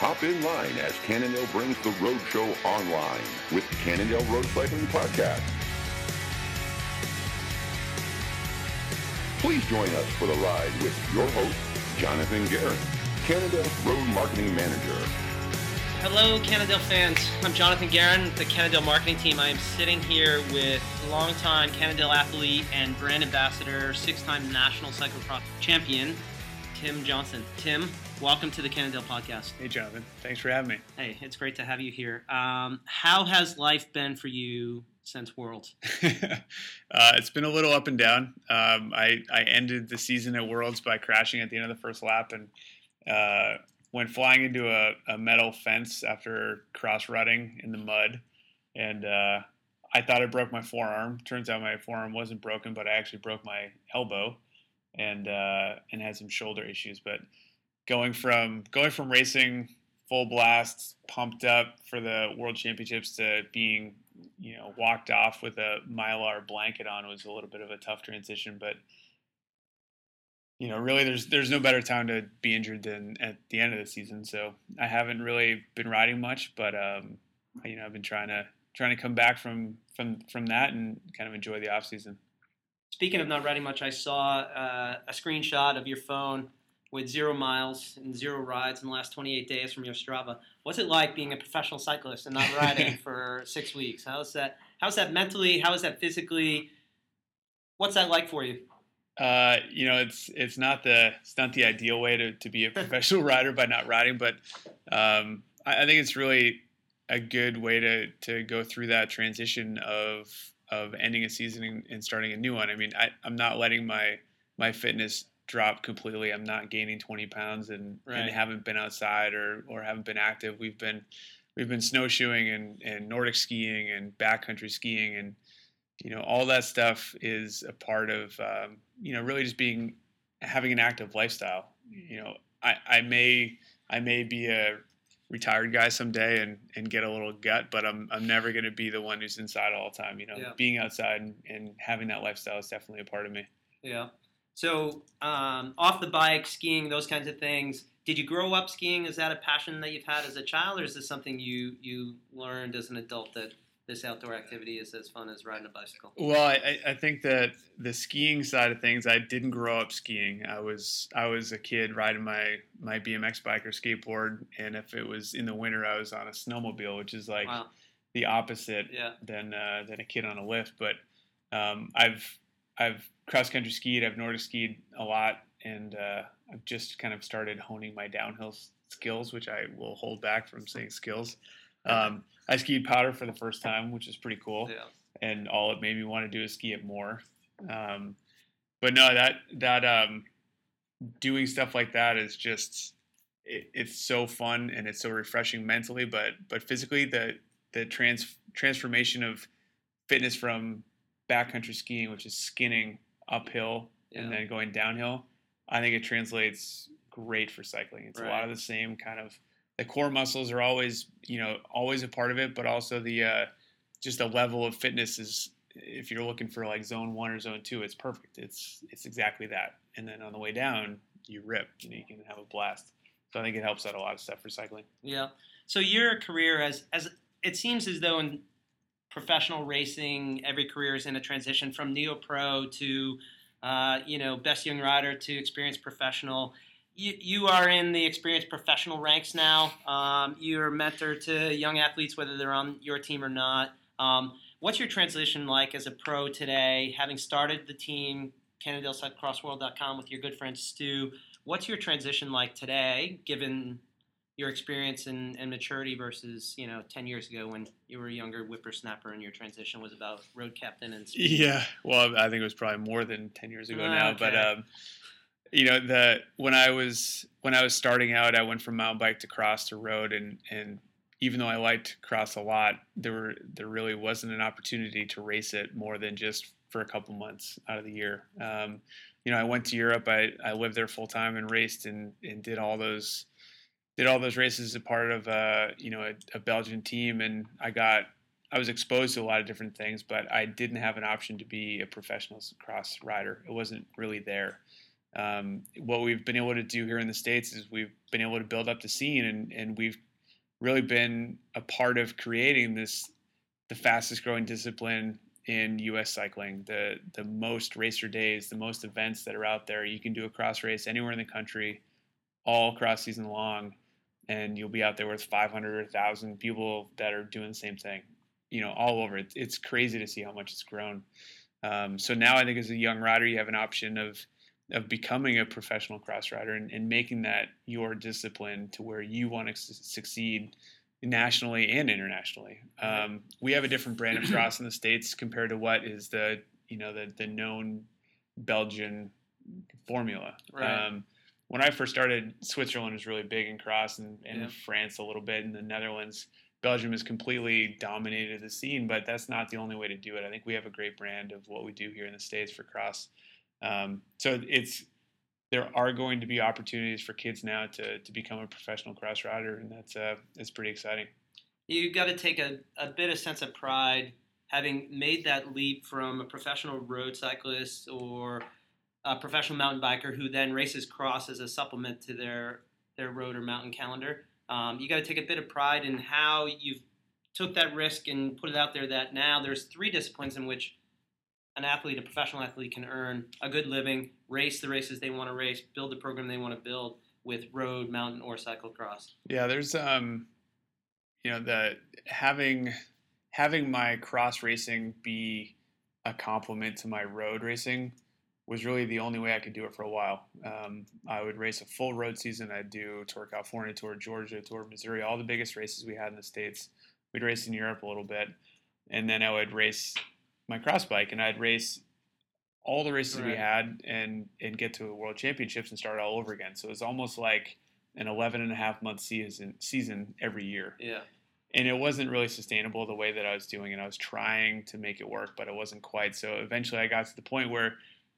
hop in line as Cannondale brings the road show online with the Cannondale Road Cycling Podcast. Please join us for the ride with your host, Jonathan Guerin, Cannondale's Road Marketing Manager. Hello, Cannondale fans. I'm Jonathan Guerin, the Cannondale marketing team. I am sitting here with longtime Cannondale athlete and brand ambassador, six-time national cyclocross champion, Tim Johnson. Tim, welcome to the Cannondale podcast. Hey, Jonathan. Thanks for having me. Hey, it's great to have you here. Um, how has life been for you since Worlds? uh, it's been a little up and down. Um, I, I ended the season at Worlds by crashing at the end of the first lap and uh, went flying into a, a, metal fence after cross rutting in the mud. And uh, I thought I broke my forearm. Turns out my forearm wasn't broken, but I actually broke my elbow and uh, and had some shoulder issues. But going from going from racing full blast, pumped up for the World Championships to being you know walked off with a mylar blanket on was a little bit of a tough transition, but you know, really, there's there's no better time to be injured than at the end of the season. So I haven't really been riding much, but um, you know, I've been trying to trying to come back from from from that and kind of enjoy the off season. Speaking of not riding much, I saw uh, a screenshot of your phone with zero miles and zero rides in the last 28 days from your Strava. What's it like being a professional cyclist and not riding for six weeks? How's that? How's that mentally? How is that physically? What's that like for you? Uh, you know, it's it's not the it's not the ideal way to, to be a professional rider by not riding, but um, I, I, think it's really a good way to to go through that transition of of ending a season and, starting a new one. I mean, I, I'm not letting my my fitness drop completely. I'm not gaining 20 pounds and, right. and haven't been outside or or haven't been active. We've been we've been snowshoeing and, and Nordic skiing and backcountry skiing and you know all that stuff is a part of um, you know really just being having an active lifestyle. You know, I, I may I may be a retired guy someday and, and get a little gut, but I'm I'm never going to be the one who's inside all the time. You know, yeah. being outside and, and, having that lifestyle is definitely a part of me. Yeah. So um, off the bike, skiing, those kinds of things. Did you grow up skiing? Is that a passion that you've had as a child, or is this something you you learned as an adult that this outdoor activity is as fun as riding a bicycle? Well, I, I think that the skiing side of things, I didn't grow up skiing. I was I was a kid riding my my BMX bike or skateboard, and if it was in the winter, I was on a snowmobile, which is like wow. the opposite yeah. than uh, than a kid on a lift. But um, I've I've cross country skied, I've Nordic skied a lot, and uh, I've just kind of started honing my downhill skills, which I will hold back from saying skills. Um, I skied powder for the first time, which is pretty cool. Yeah. And all it made me want to do is ski it more. Um, but no, that that um, doing stuff like that is just it, it's so fun and it's so refreshing mentally, but but physically the the trans transformation of fitness from backcountry skiing, which is skinning uphill yeah. and then going downhill, I think it translates great for cycling. It's right. a lot of the same kind of the core muscles are always you know always a part of it, but also the uh, just the level of fitness is if you're looking for like zone one or zone two, it's perfect. It's it's exactly that. And then on the way down, you rip. Know, you can have a blast. So I think it helps out a lot of stuff for cycling. Yeah. So your career as as it seems as though in professional racing, every career is in a transition from neo pro to uh, you know best young rider to experienced professional you, you are in the experienced professional ranks now. Um, you're a mentor to young athletes, whether they're on your team or not. Um, what's your transition like as a pro today, having started the team, CannondaleCyclocrossWorld.com, with your good friend Stu? What's your transition like today, given your experience and, and, maturity versus you know 10 years ago when you were a younger whippersnapper and your transition was about road captain and speed. yeah well i think it was probably more than 10 years ago now okay. but um, you know the when I was when I was starting out, I went from mountain bike to cross to road, and and even though I liked cross a lot, there were there really wasn't an opportunity to race it more than just for a couple months out of the year. Um, you know, I went to Europe. I, I lived there full time and raced and, and did all those did all those races as a part of uh, you know a, a Belgian team, and I got I was exposed to a lot of different things, but I didn't have an option to be a professional cross rider. It wasn't really there. Um, what we've been able to do here in the states is we've been able to build up the scene, and and we've really been a part of creating this the fastest growing discipline in U.S. cycling. The the most racer days, the most events that are out there. You can do a cross race anywhere in the country, all cross season long, and you'll be out there with 500 or 1,000 people that are doing the same thing. You know, all over. It's, crazy to see how much it's grown. Um, so now I think as a young rider, you have an option of of becoming a professional cross rider and, and making that your discipline to where you want to su- succeed nationally and internationally. Um, we have a different brand of cross in the states compared to what is the you know the the known Belgian formula. Right. Um, when I first started, Switzerland was really big in cross, and, and Yeah. France a little bit, and the Netherlands. Belgium has completely dominated the scene, but that's not the only way to do it. I think we have a great brand of what we do here in the states for cross. Um, so it's there are going to be opportunities for kids now to to become a professional cross rider, and that's uh, that's pretty exciting. You've got to take a, a bit of sense of pride having made that leap from a professional road cyclist or a professional mountain biker who then races cross as a supplement to their their road or mountain calendar. Um, you got to take a bit of pride in how you've took that risk and put it out there that now there's three disciplines in which an athlete, a professional athlete, can earn a good living, race the races they want to race, build the program they want to build with road, mountain, or cyclocross. Yeah, there's um, you know, the having having my cross racing be a complement to my road racing was really the only way I could do it for a while. Um, I would race a full road season. I'd do Tour California, Tour Georgia, Tour Missouri, all the biggest races we had in the states. We'd race in Europe a little bit, and then I would race my cross bike, and I'd race all the races we had and and get to world championships and start all over again. So it was almost like an 11 and a half month season season every year Yeah. and it wasn't really sustainable the way that I was doing it. I was trying to make it work, but it wasn't quite. So eventually, I got to the point where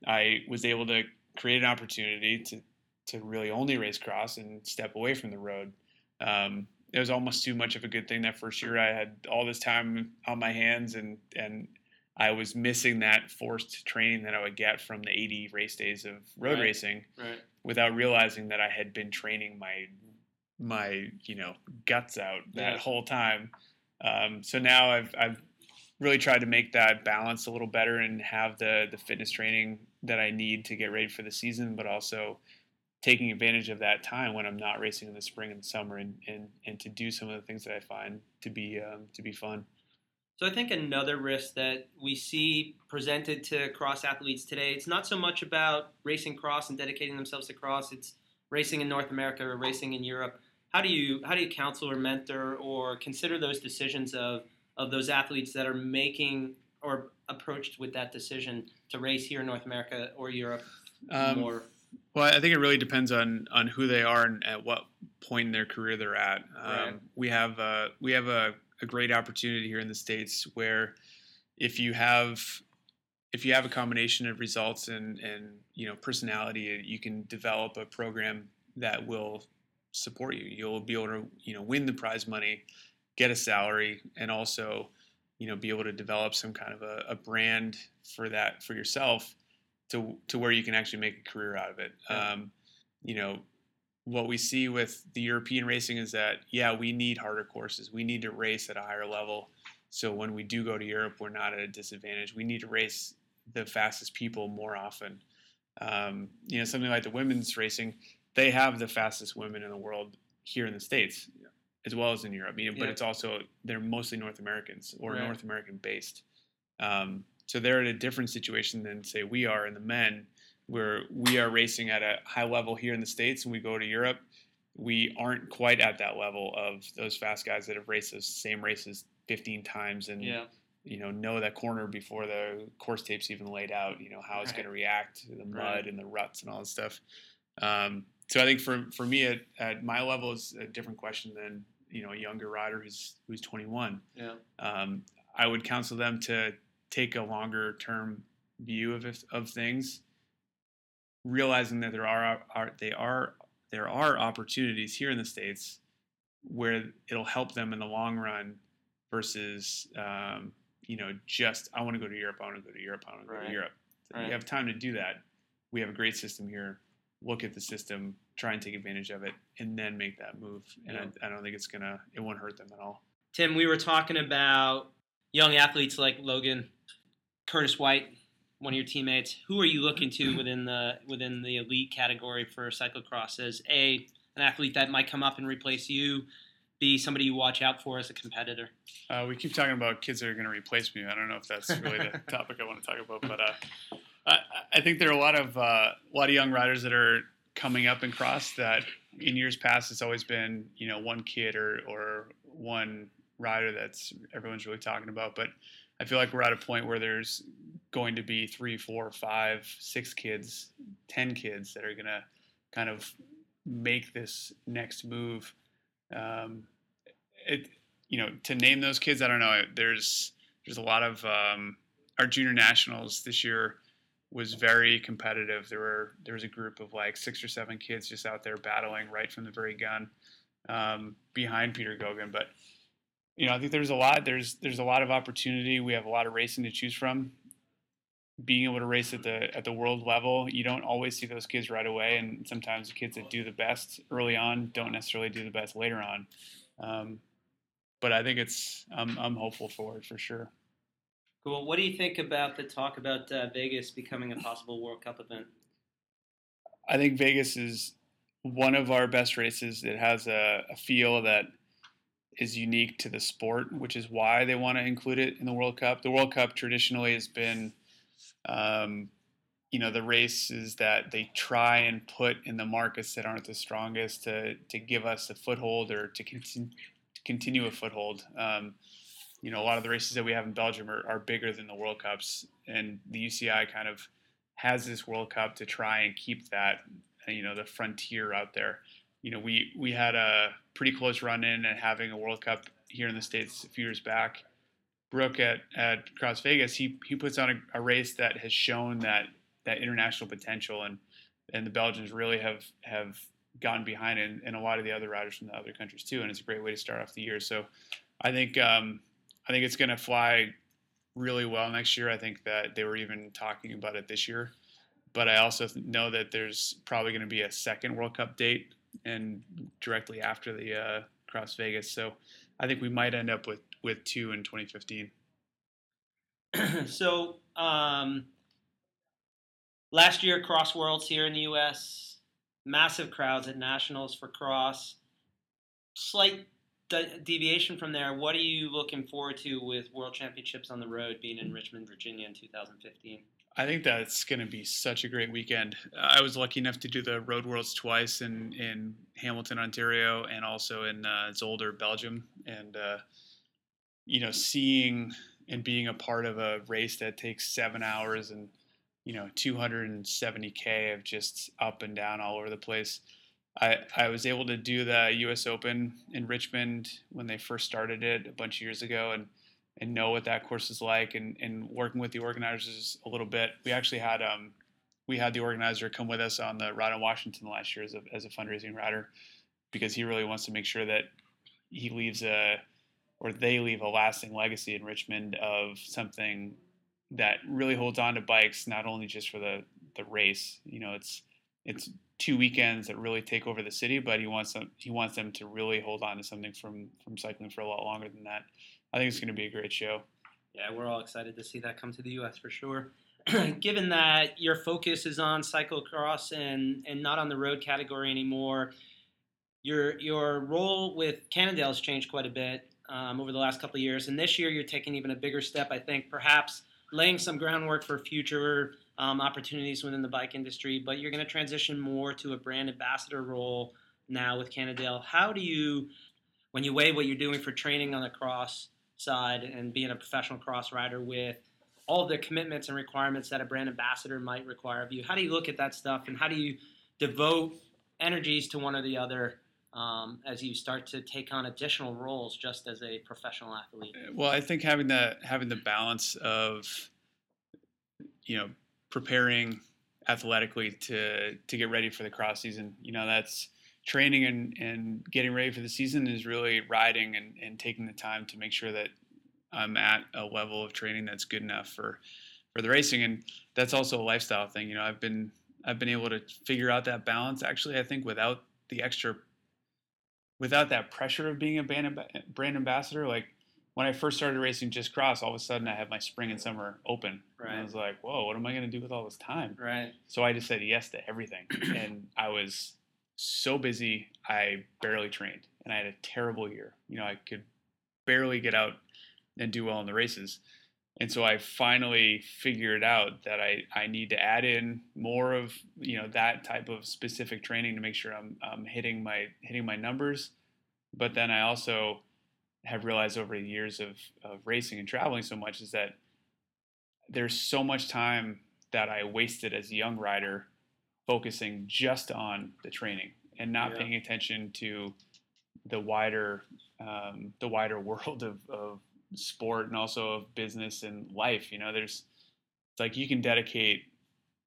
I was able to create an opportunity to to really only race cross and step away from the road. Um, it was almost too much of a good thing that first year. I had all this time on my hands, and and I was missing that forced training that I would get from the 80 race days of road Right. racing Right. without realizing that I had been training my my you know guts out that Yeah. whole time. Um, so now I've I've really tried to make that balance a little better and have the the fitness training that I need to get ready for the season, but also taking advantage of that time when I'm not racing in the spring and summer and and, and to do some of the things that I find to be um, to be fun. So I think another risk that we see presented to cross athletes today, it's not so much about racing cross and dedicating themselves to cross, it's racing in North America or racing in Europe. How do you how do you counsel or mentor or consider those decisions of of those athletes that are making or approached with that decision to race here in North America or Europe Um, more? Well, I think it really depends on on who they are and at what point in their career they're at. Um, Right. We have uh, we have a, a great opportunity here in the states where if you have if you have a combination of results and and you know personality, you can develop a program that will support you. You'll be able to you know win the prize money, get a salary, and also you know be able to develop some kind of a, a brand for that for yourself to to where you can actually make a career out of it. Um, you know, what we see with the European racing is that yeah, we need harder courses. We need to race at a higher level. So when we do go to Europe, we're not at a disadvantage. We need to race the fastest people more often. Um, you know, something like the women's racing, they have the fastest women in the world here in the states, as well as in Europe. You know, but Yeah. it's also they're mostly North Americans or Right. North American based. Um, so they're in a different situation than say we are in the men, where we are racing at a high level here in the states, and we go to Europe. We aren't quite at that level of those fast guys that have raced those same races 15 times and Yeah. you know know that corner before the course tape's even laid out. You know how it's going to react to the mud Right. and the ruts and all that stuff. Um, so I think for for me at, at my level is a different question than you know a younger rider who's who's 21 Yeah. um, I would counsel them to take a longer term view of of things, realizing that there are, are they are there are opportunities here in the states where it'll help them in the long run versus um, you know just I want to go to Europe, I want to go to Europe, I want to go Right. to Europe. If Right. you have time to do that. We have a great system here look at the system, try and take advantage of it, and then make that move. And Yeah. I, I don't think it's gonna it won't hurt them at all. Tim, we were talking about young athletes like Logan, Curtis White, one of your teammates. Who are you looking to within the within the elite category for cyclocross as a an athlete that might come up and replace you, Be somebody you watch out for as a competitor? Uh, we keep talking about kids that are going to replace me. I don't know if that's really the topic I want to talk about, but uh, I, I think there are a lot of uh, a lot of young riders that are coming up in cross that in years past it's always been you know one kid or or one rider that's everyone's really talking about. But I feel like we're at a point where there's going to be three, four, five, six kids, ten kids that are going to kind of make this next move. Um, it you know to name those kids, I don't know. There's there's a lot of um, our junior nationals this year was very competitive. There were there was a group of like six or seven kids just out there battling right from the very gun um, behind Peter Goguen. But you know, I think there's a lot there's there's a lot of opportunity. We have a lot of racing to choose from. Being able to race at the at the world level, you don't always see those kids right away, and sometimes the kids that do the best early on don't necessarily do the best later on. Um, but I think it's I'm I'm hopeful for it for sure. Cool. What do you think about the talk about uh, Vegas becoming a possible World Cup event? I think Vegas is one of our best races. It has a, a feel that is unique to the sport, which is why they want to include it in the World Cup. The World Cup traditionally has been, um, you know, the races that they try and put in the markets that aren't the strongest to to give us a foothold or to, continue to continue a foothold. Um, you know, a lot of the races that we have in Belgium are, are bigger than the World Cups, and the UCI kind of has this World Cup to try and keep that, you know, the frontier out there. You know, we we had a pretty close run in and having a World Cup here in the states a few years back. Brook at, at Cross Vegas, he he puts on a, a race that has shown that that international potential, and and the Belgians really have have gotten behind it, and, and a lot of the other riders from the other countries too. And it's a great way to start off the year. So, I think um, I think it's going to fly really well next year. I think that they were even talking about it this year. But I also know that there's probably going to be a second World Cup date and directly after the uh, Cross Vegas. So I think we might end up with, with two in 2015. so um, last year, Cross Worlds here in the U.S., massive crowds at nationals for cross. Slight de- deviation from there. What are you looking forward to with World Championships on the road being in Richmond, Virginia in 2015? I think that's going to be such a great weekend. I was lucky enough to do the Road Worlds twice in, in Hamilton, Ontario, and also in uh, Zolder, Belgium. And, uh, you know, seeing and being a part of a race that takes seven hours and, you know, 270K of just up and down all over the place. I, I was able to do the U.S. Open in Richmond when they first started it a bunch of years ago, and and know what that course is like, and, and working with the organizers a little bit. We actually had um we had the organizer come with us on the ride in Washington last year as a as a fundraising rider, because he really wants to make sure that he leaves a or they leave a lasting legacy in Richmond of something that really holds on to bikes, not only just for the the race. You know, it's it's two weekends that really take over the city, but he wants them he wants them to really hold on to something from from cycling for a lot longer than that. I think it's going to be a great show. Yeah, we're all excited to see that come to the U.S. for sure. Given that your focus is on cyclocross and and not on the road category anymore, your your role with Cannondale has changed quite a bit um, over the last couple of years, and this year you're taking even a bigger step. I think perhaps laying some groundwork for future um, opportunities within the bike industry, but you're going to transition more to a brand ambassador role now with Cannondale. How do you, when you weigh what you're doing for training on the cross side and being a professional cross rider with all the commitments and requirements that a brand ambassador might require of you, how do you look at that stuff and how do you devote energies to one or the other um, as you start to take on additional roles just as a professional athlete? Well, I think having the having the balance of you know preparing athletically to to get ready for the cross season. You know, that's training and, and getting ready for the season is really riding and, and taking the time to make sure that I'm at a level of training that's good enough for for the racing. And that's also a lifestyle thing. You know, I've been I've been able to figure out that balance. Actually, I think without the extra, without that pressure of being a brand, brand ambassador, like when I first started racing just cross, all of a sudden I had my spring and summer open. Right. And I was like, whoa, what am I going to do with all this time? Right. So I just said yes to everything. and I was so busy, I barely trained. And I had a terrible year. You know, I could barely get out and do well in the races. And so I finally figured out that I, I need to add in more of you know that type of specific training to make sure I'm, I'm hitting my hitting my numbers. But then I also have realized over the years of, of racing and traveling so much is that there's so much time that I wasted as a young rider focusing just on the training and not yeah. paying attention to the wider um, the wider world of, of sport and also of business and life. You know, there's it's like you can dedicate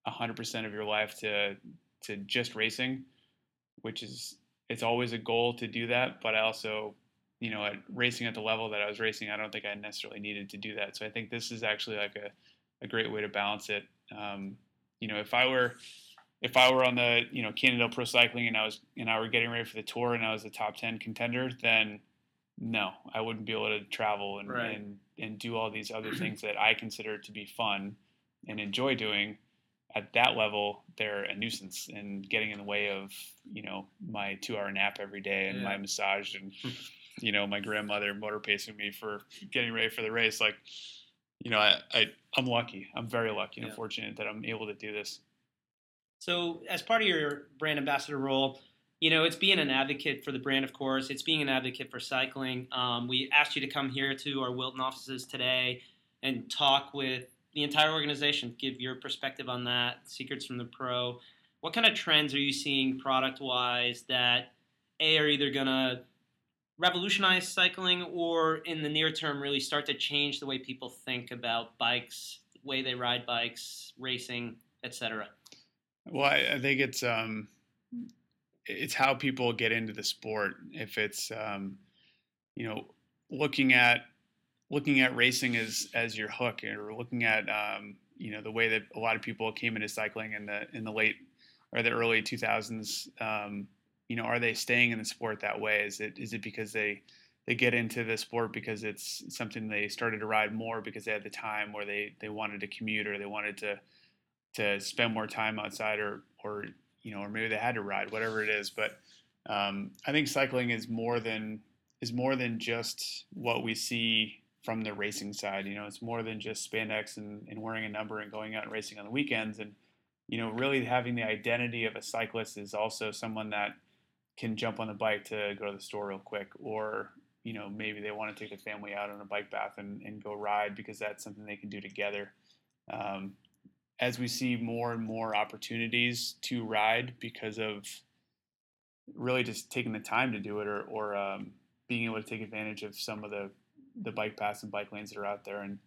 hundred percent of your life to to just racing, which is it's always a goal to do that. But I also you know, at racing at the level that I was racing, I don't think I necessarily needed to do that. So I think this is actually like a, a great way to balance it. Um, you know, if I were if I were on the you know Cannondale Pro Cycling and I was and I were getting ready for the tour and I was a top ten contender, then no, I wouldn't be able to travel and right. and and do all these other things that I consider to be fun and enjoy doing. At that level, they're a nuisance and getting in the way of you know my two hour nap every day and yeah. my massage and you know, my grandmother motor pacing me for getting ready for the race. Like, you know, I, I I'm lucky. I'm very lucky and yeah. fortunate that I'm able to do this. So, as part of your brand ambassador role, you know, it's being an advocate for the brand, of course. It's being an advocate for cycling. Um, we asked you to come here to our Wilton offices today and talk with the entire organization, give your perspective on that, secrets from the pro. What kind of trends are you seeing product wise that A are either going to revolutionize cycling or in the near term really start to change the way people think about bikes, the way they ride bikes, racing, etc.? Well, I, I think it's um, it's how people get into the sport. If it's um, you know looking at looking at racing as as your hook, or looking at um, you know the way that a lot of people came into cycling in the in the late or the early 2000s. Um, you know, are they staying in the sport that way? Is it is it because they they get into the sport because it's something they started to ride more because they had the time, or they they wanted to commute, or they wanted to to spend more time outside, or or you know, or maybe they had to ride, whatever it is. But um, I think cycling is more than is more than just what we see from the racing side. You know, it's more than just spandex and, and wearing a number and going out and racing on the weekends. And you know, really having the identity of a cyclist is also someone that can jump on the bike to go to the store real quick or you know maybe they want to take the family out on a bike path and, and go ride because that's something they can do together um, as we see more and more opportunities to ride because of really just taking the time to do it or, or um, being able to take advantage of some of the, the bike paths and bike lanes that are out there and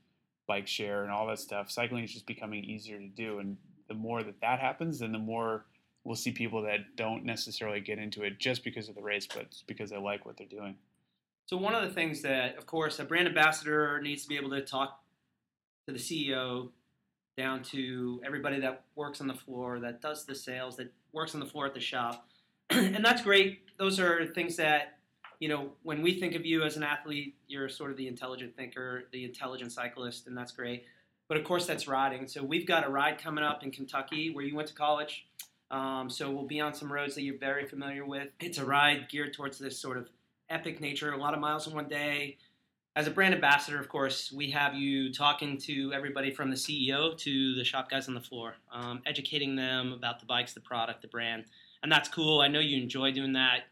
bike share and all that stuff cycling is just becoming easier to do and the more that that happens then the more we'll see people that don't necessarily get into it just because of the race, but because they like what they're doing. So one of the things that, of course, a brand ambassador needs to be able to talk to the CEO down to everybody that works on the floor, that does the sales, that works on the floor at the shop. and that's great. Those are things that, you know, when we think of you as an athlete, you're sort of the intelligent thinker, the intelligent cyclist, and that's great. But of course, that's riding. So we've got a ride coming up in Kentucky where you went to college. Um, so we'll be on some roads that you're very familiar with. It's a ride geared towards this sort of epic nature, a lot of miles in one day. As a brand ambassador, of course, we have you talking to everybody from the CEO to the shop guys on the floor, um, educating them about the bikes, the product, the brand. And that's cool. I know you enjoy doing that.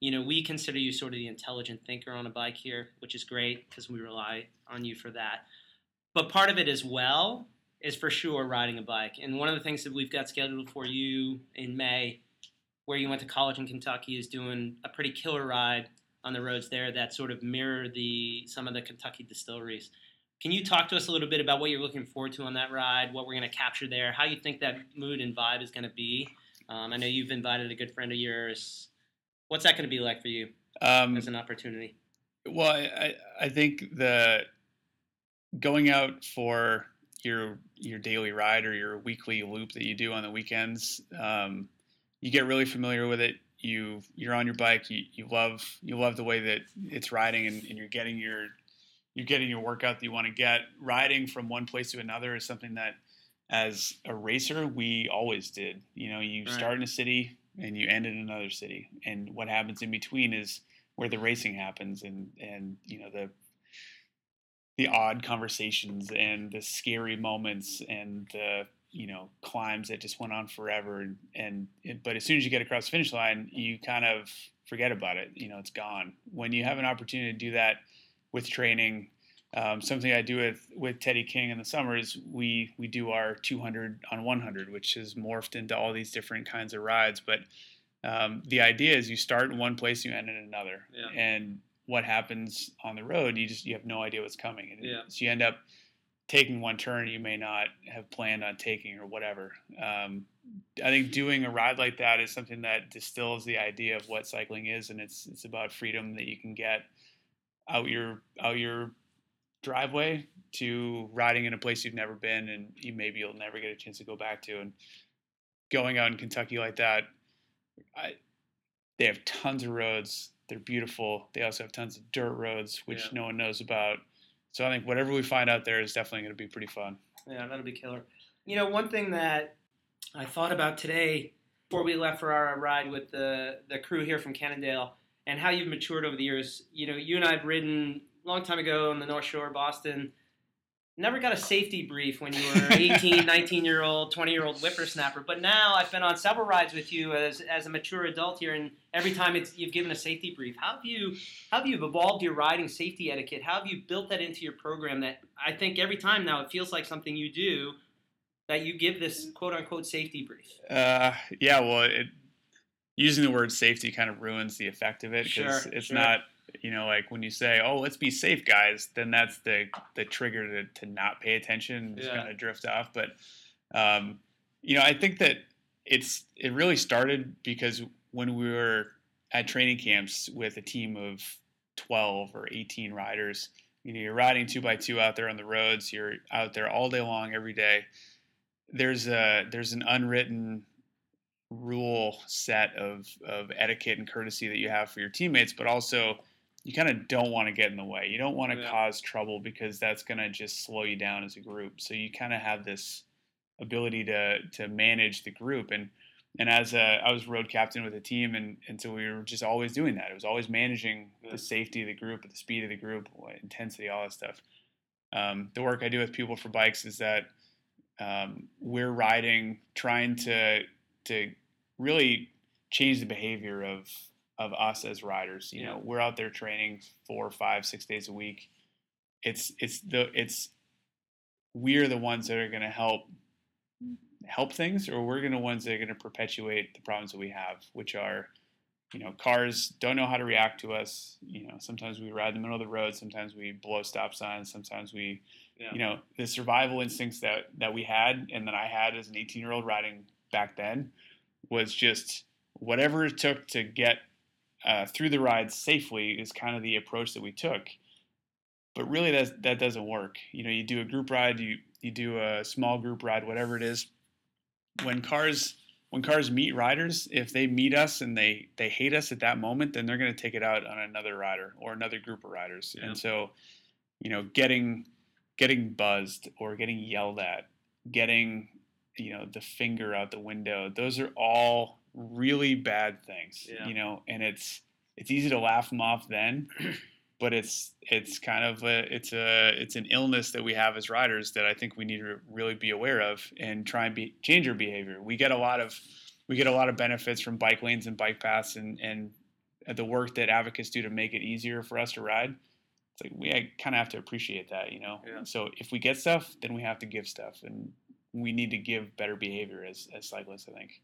You know, we consider you sort of the intelligent thinker on a bike here, which is great because we rely on you for that. But part of it as well is for sure riding a bike. And one of the things that we've got scheduled for you in May, where you went to college in Kentucky, is doing a pretty killer ride on the roads there that sort of mirror the some of the Kentucky distilleries. Can you talk to us a little bit about what you're looking forward to on that ride, what we're going to capture there, how you think that mood and vibe is going to be? Um, I know you've invited a good friend of yours. What's that going to be like for you um, as an opportunity? Well, I, I think the going out for your your daily ride or your weekly loop that you do on the weekends. Um, you get really familiar with it. You you're on your bike. You, you love you love the way that it's riding, and, and you're getting your you're getting your workout that you want to get. Riding from one place to another is something that, as a racer, we always did. You know, you Right. start in a city and you end in another city, and what happens in between is where the racing happens, and and you know the the odd conversations and the scary moments and the you know climbs that just went on forever and, and it, but as soon as you get across the finish line you kind of forget about it you know it's gone when you have an opportunity to do that with training um, something I do with with Teddy King in the summers we we do our 200 on 100 which has morphed into all these different kinds of rides but um, the idea is you start in one place you end in another Yeah. and what happens on the road you just you have no idea what's coming and Yeah. so you end up taking one turn you may not have planned on taking or whatever. Um, i think doing a ride like that is something that distills the idea of what cycling is and it's it's about freedom that you can get out your out your driveway to riding in a place you've never been and you maybe you'll never get a chance to go back to. And going out in kentucky like that I, they have tons of roads. They're beautiful. They also have tons of dirt roads which Yeah. no one knows about so i think whatever we find out there is definitely going to be pretty fun Yeah, that'll be killer. You know, one thing that I thought about today before we left for our ride with the the crew here from Cannondale and how you've matured over the years. You know, you and I have ridden a long time ago on the North Shore, Boston. Never got a safety brief when you were 18, 19 year old, 20 year old whippersnapper. But now I've been on several rides with you as, as a mature adult here, and every time it's, you've given a safety brief. How have you how have you evolved your riding safety etiquette? How have you built that into your program? That I think every time now it feels like something you do that you give this quote unquote safety brief. uh, yeah well it, using the word safety kind of ruins the effect of it because Sure, it's sure. not you know like when you say oh let's be safe guys then that's the the trigger to, to not pay attention and just Yeah. kind of drift off but um, you know i think that it's it really started because when we were at training camps with a team of 12 or 18 riders you know you're riding two by two out there on the roads you're out there all day long every day there's a there's an unwritten rule set of of etiquette and courtesy that you have for your teammates, but also you kind of don't want to get in the way. You don't want to Yeah. cause trouble because that's going to just slow you down as a group. So you kind of have this ability to to manage the group and and as a, I was road captain with a team and and so we were just always doing that. It was always managing Yeah. the safety of the group, the speed of the group, intensity, all that stuff. Um, the work I do with people for bikes is that um, we're riding, trying to to really change the behavior of of us as riders. You Yeah. know, we're out there training four, five, six days a week. It's it's the it's we're the ones that are going to help help things, or we're going to ones that are going to perpetuate the problems that we have, which are you know cars don't know how to react to us. You know, sometimes we ride in the middle of the road, sometimes we blow stop signs, sometimes we Yeah. you know the survival instincts that that we had and that I had as an 18 year old riding back then was just whatever it took to get uh, through the ride safely is kind of the approach that we took. But really, that that doesn't work. You know, you do a group ride, you you do a small group ride, whatever it is. When cars when cars meet riders, if they meet us and they they hate us at that moment, then they're going to take it out on another rider or another group of riders. Yeah. And so, you know, getting getting buzzed or getting yelled at, getting you know the finger out the window, those are all really bad things. Yeah. You know, and it's it's easy to laugh them off then, but it's it's kind of a it's a it's an illness that we have as riders that I think we need to really be aware of and try and be change our behavior. We get a lot of we get a lot of benefits from bike lanes and bike paths and and the work that advocates do to make it easier for us to ride. It's like we kind of have to appreciate that, you know. Yeah. So if we get stuff, then we have to give stuff, and we need to give better behavior as as cyclists. I think.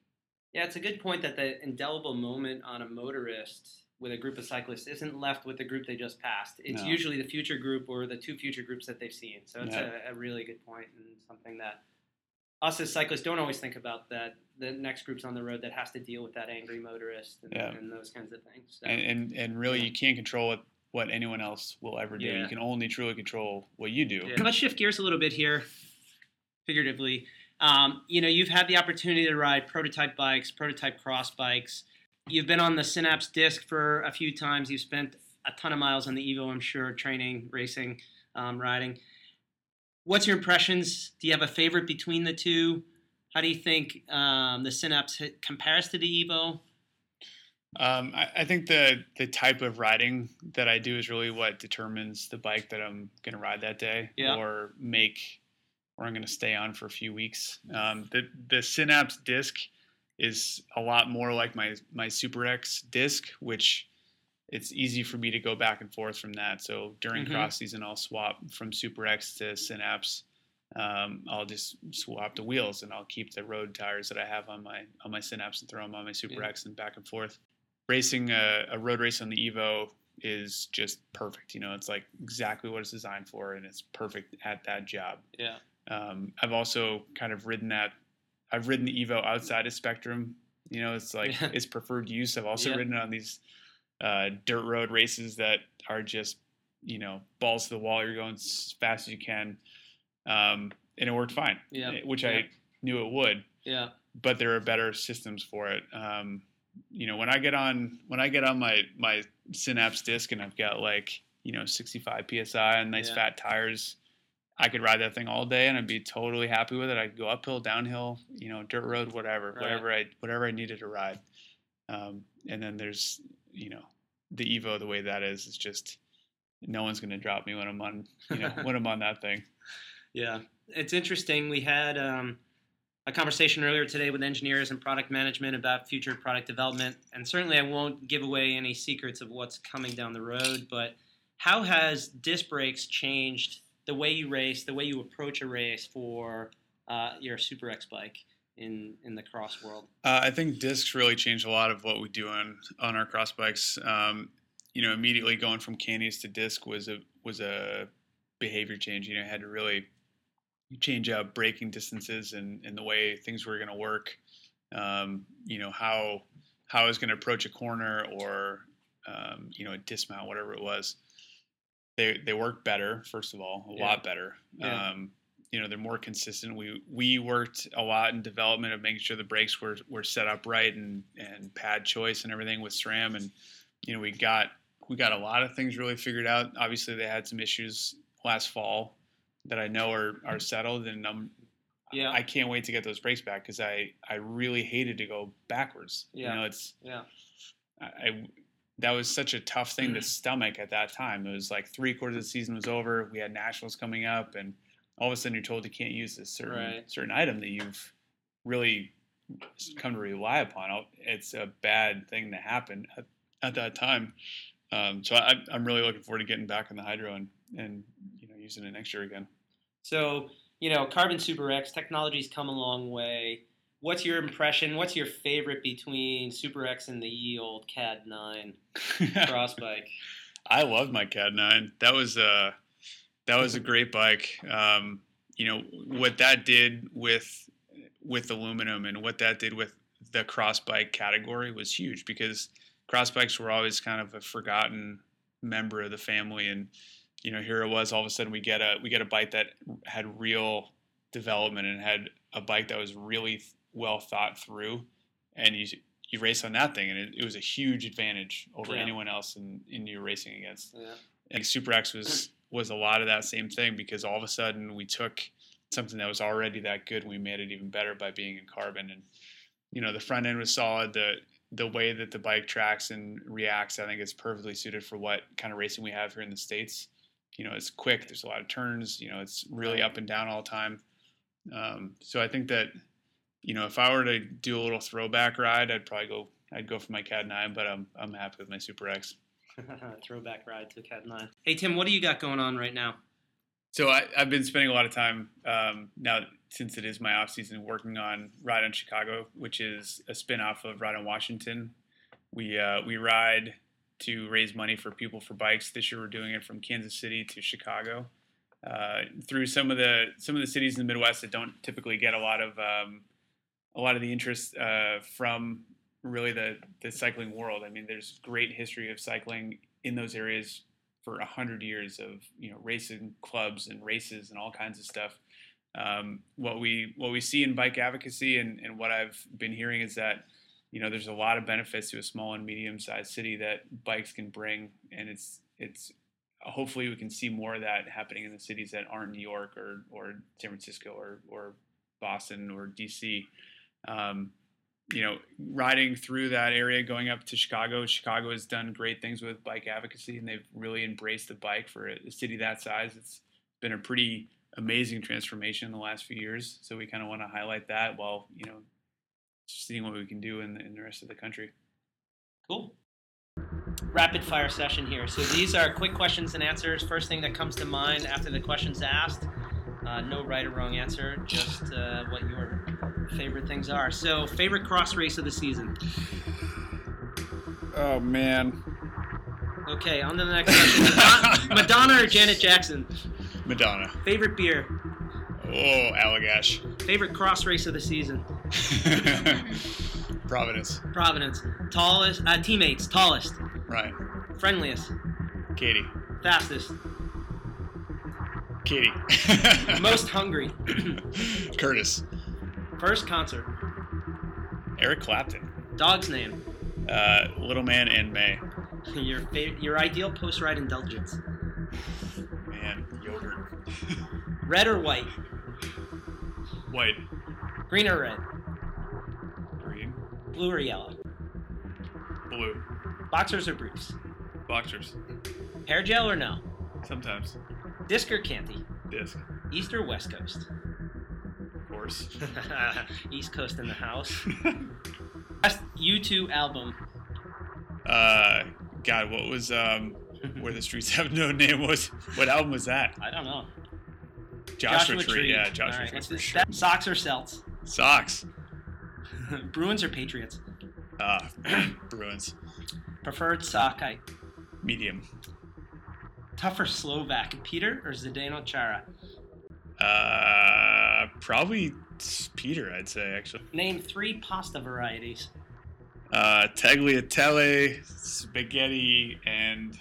Yeah, it's a good point that the indelible moment on a motorist with a group of cyclists isn't left with the group they just passed. It's No. usually the future group or the two future groups that they've seen. So it's Yeah. a, a really good point and something that us as cyclists don't always think about that the next group's on the road that has to deal with that angry motorist and, Yeah. and those kinds of things. So, and and, and really you can't control what, what anyone else will ever do Yeah. you can only truly control what you do Yeah. Let's shift gears a little bit here. figuratively. Um, you know, you've had the opportunity to ride prototype bikes, prototype cross bikes. You've been on the Synapse disc for a few times. You've spent a ton of miles on the Evo, I'm sure, training, racing, um, riding. What's your impressions? Do you have a favorite between the two? How do you think um, the Synapse compares to the Evo? Um, I, I, think the the type of riding that I do is really what determines the bike that I'm going to ride that day, yeah. or make, or I'm going to stay on for a few weeks. Um, the the Synapse disc is a lot more like my my Super X disc, which it's easy for me to go back and forth from that. So during mm-hmm. cross season, I'll swap from Super X to Synapse. Um, I'll just swap the wheels and I'll keep the road tires that I have on my on my Synapse and throw them on my Super yeah. X and back and forth racing a, a road race on the Evo is just perfect. You know, it's like exactly what it's designed for, and it's perfect at that job. Yeah. Um, I've also kind of ridden that. I've ridden the Evo outside of Spectrum. You know, it's like its preferred use. I've also yeah. ridden on these uh, dirt road races that are just, you know, balls to the wall. You're going as fast as you can, um, and it worked fine. Yeah. Which yeah. I knew it would. Yeah. But there are better systems for it. Um, you know when I get on when I get on my my Synapse disc and I've got like you know 65 psi and nice yeah. fat tires, I could ride that thing all day and I'd be totally happy with it. I could go uphill, downhill, you know, dirt road, whatever, right. whatever I whatever I needed to ride. Um, and then there's you know the Evo the way that is is just no one's going to drop me when I'm on you know when I'm on that thing. Yeah, it's interesting. We had um, a conversation earlier today with engineers and product management about future product development. And certainly, I won't give away any secrets of what's coming down the road. But how has disc brakes changed the way you race, the way you approach a race for uh, your Super X bike? in in the cross world? Uh, I think discs really changed a lot of what we do on on our cross bikes. Um, you know, immediately going from cantis to disc was a was a behavior change. You know, I had to really change up braking distances and, and the way things were going to work. Um, you know how how I was going to approach a corner or um, you know a dismount, whatever it was. They they work better, first of all, a yeah. lot better. Yeah. Um, you know they're more consistent. We we worked a lot in development of making sure the brakes were were set up right and and pad choice and everything with SRAM and you know we got we got a lot of things really figured out. Obviously they had some issues last fall that I know are are settled, and I'm yeah. I can't wait to get those brakes back because I I really hated to go backwards. Yeah. You know, it's yeah. I, I that was such a tough thing to stomach at that time. It was like three quarters of the season was over. We had nationals coming up, and all of a sudden you're told you can't use this certain right. certain item that you've really come to rely upon. It's a bad thing to happen at, at that time. Um, so I, am really looking forward to getting back on the hydro and and you know using it next year again. So, you know, Carbon Super X technology's come a long way. What's your impression? What's your favorite between Super X and the ye old CAD 9 cross bike? I love my CAD 9. That was a that was a great bike. Um, you know what that did with with aluminum and what that did with the cross bike category was huge because cross bikes were always kind of a forgotten member of the family and you know, here it was all of a sudden we get a we get a bike that had real development and had a bike that was really well thought through, and you you race on that thing, and it, it was a huge advantage over yeah. anyone else in, in you racing against. Yeah. And Super X was was a lot of that same thing because all of a sudden we took something that was already that good and we made it even better by being in carbon and you know the front end was solid the the way that the bike tracks and reacts i think is perfectly suited for what kind of racing we have here in the states you know it's quick. There's a lot of turns. You know it's really up and down all the time. Um, so I think that you know if I were to do a little throwback ride, I'd probably go. I'd go for my CAD nine, but I'm I'm happy with my Super X. throwback ride to CAD nine. Hey Tim, what do you got going on right now? So I, have been spending a lot of time um, now since it is my off season working on Ride on Chicago, which is a spin off of Ride on Washington. We uh, we ride to raise money for people for bikes. This year we're doing it from Kansas City to Chicago. Uh, through some of the some of the cities in the Midwest that don't typically get a lot of um, a lot of the interest uh, from really the the cycling world. I mean, there's great history of cycling in those areas for a hundred years of you know racing clubs and races and all kinds of stuff. um, what we what we see in bike advocacy and, and what I've been hearing is that you know there's a lot of benefits to a small and medium sized city that bikes can bring, and it's it's hopefully we can see more of that happening in the cities that aren't New York or or San Francisco or or Boston or DC. Um, you know, riding through that area, going up to Chicago. Chicago has done great things with bike advocacy, and they've really embraced the bike for a city that size. It's been a pretty amazing transformation in the last few years. So we kind of want to highlight that while you know seeing what we can do in the, in the rest of the country. Cool. Rapid fire session here. So these are quick questions and answers. First thing that comes to mind after the question's asked. Uh, no right or wrong answer, just uh, what your favorite things are. So, favorite cross race of the season? Oh, man. Okay, on to the next question. Madonna, Madonna or Janet Jackson? Madonna. Favorite beer? Oh, Allagash. Favorite cross race of the season? Providence. Providence. Tallest, uh, teammates, tallest. Right. Friendliest. Katie. Fastest. Katie. Most hungry. Curtis. First concert. Eric Clapton. Dog's name. Uh, Little Man in May. Your fa- your ideal post ride indulgence. Man, yogurt. Red or white? White. Green or red? Green. Blue or yellow? Blue. Boxers or briefs? Boxers. Hair gel or no? Sometimes. Disc or canti? Disc. East or West Coast? East Coast in the house. Best U2 album. uh, God, what was um, Where the Streets Have No Name? Was what album was that? I don't know. Joshua, Tree. Yeah, Joshua right, Tree for sure. Sox or Celts? Socks. Bruins or Patriots? Uh, Bruins. Preferred sock height. Medium. Tougher Slovak, Peter or Zdeno Chara? Uh, probably Peter, I'd say actually. Name three pasta varieties. Uh, tagliatelle, spaghetti, and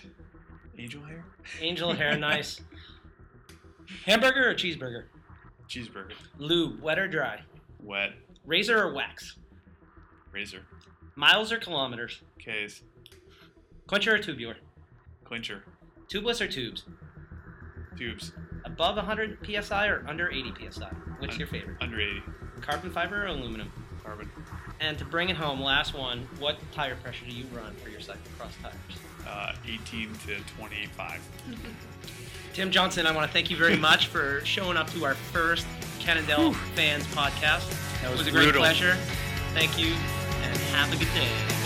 angel hair. Angel hair, nice. Hamburger or cheeseburger? Cheeseburger. Lube, wet or dry? Wet. Razor or wax? Razor. Miles or kilometers? K's. Clincher or tubular? Clincher. Tubeless or tubes? Tubes. Above 100 psi or under 80 psi? Which Un- your favorite? Under 80. Carbon fiber or aluminum? Carbon. And to bring it home, last one, what tire pressure do you run for your cyclocross tires? Uh, 18 to 25. Tim Johnson, I want to thank you very much for showing up to our first Cannondale Fans podcast. That it was was a great pleasure. Thank you, and have a good day.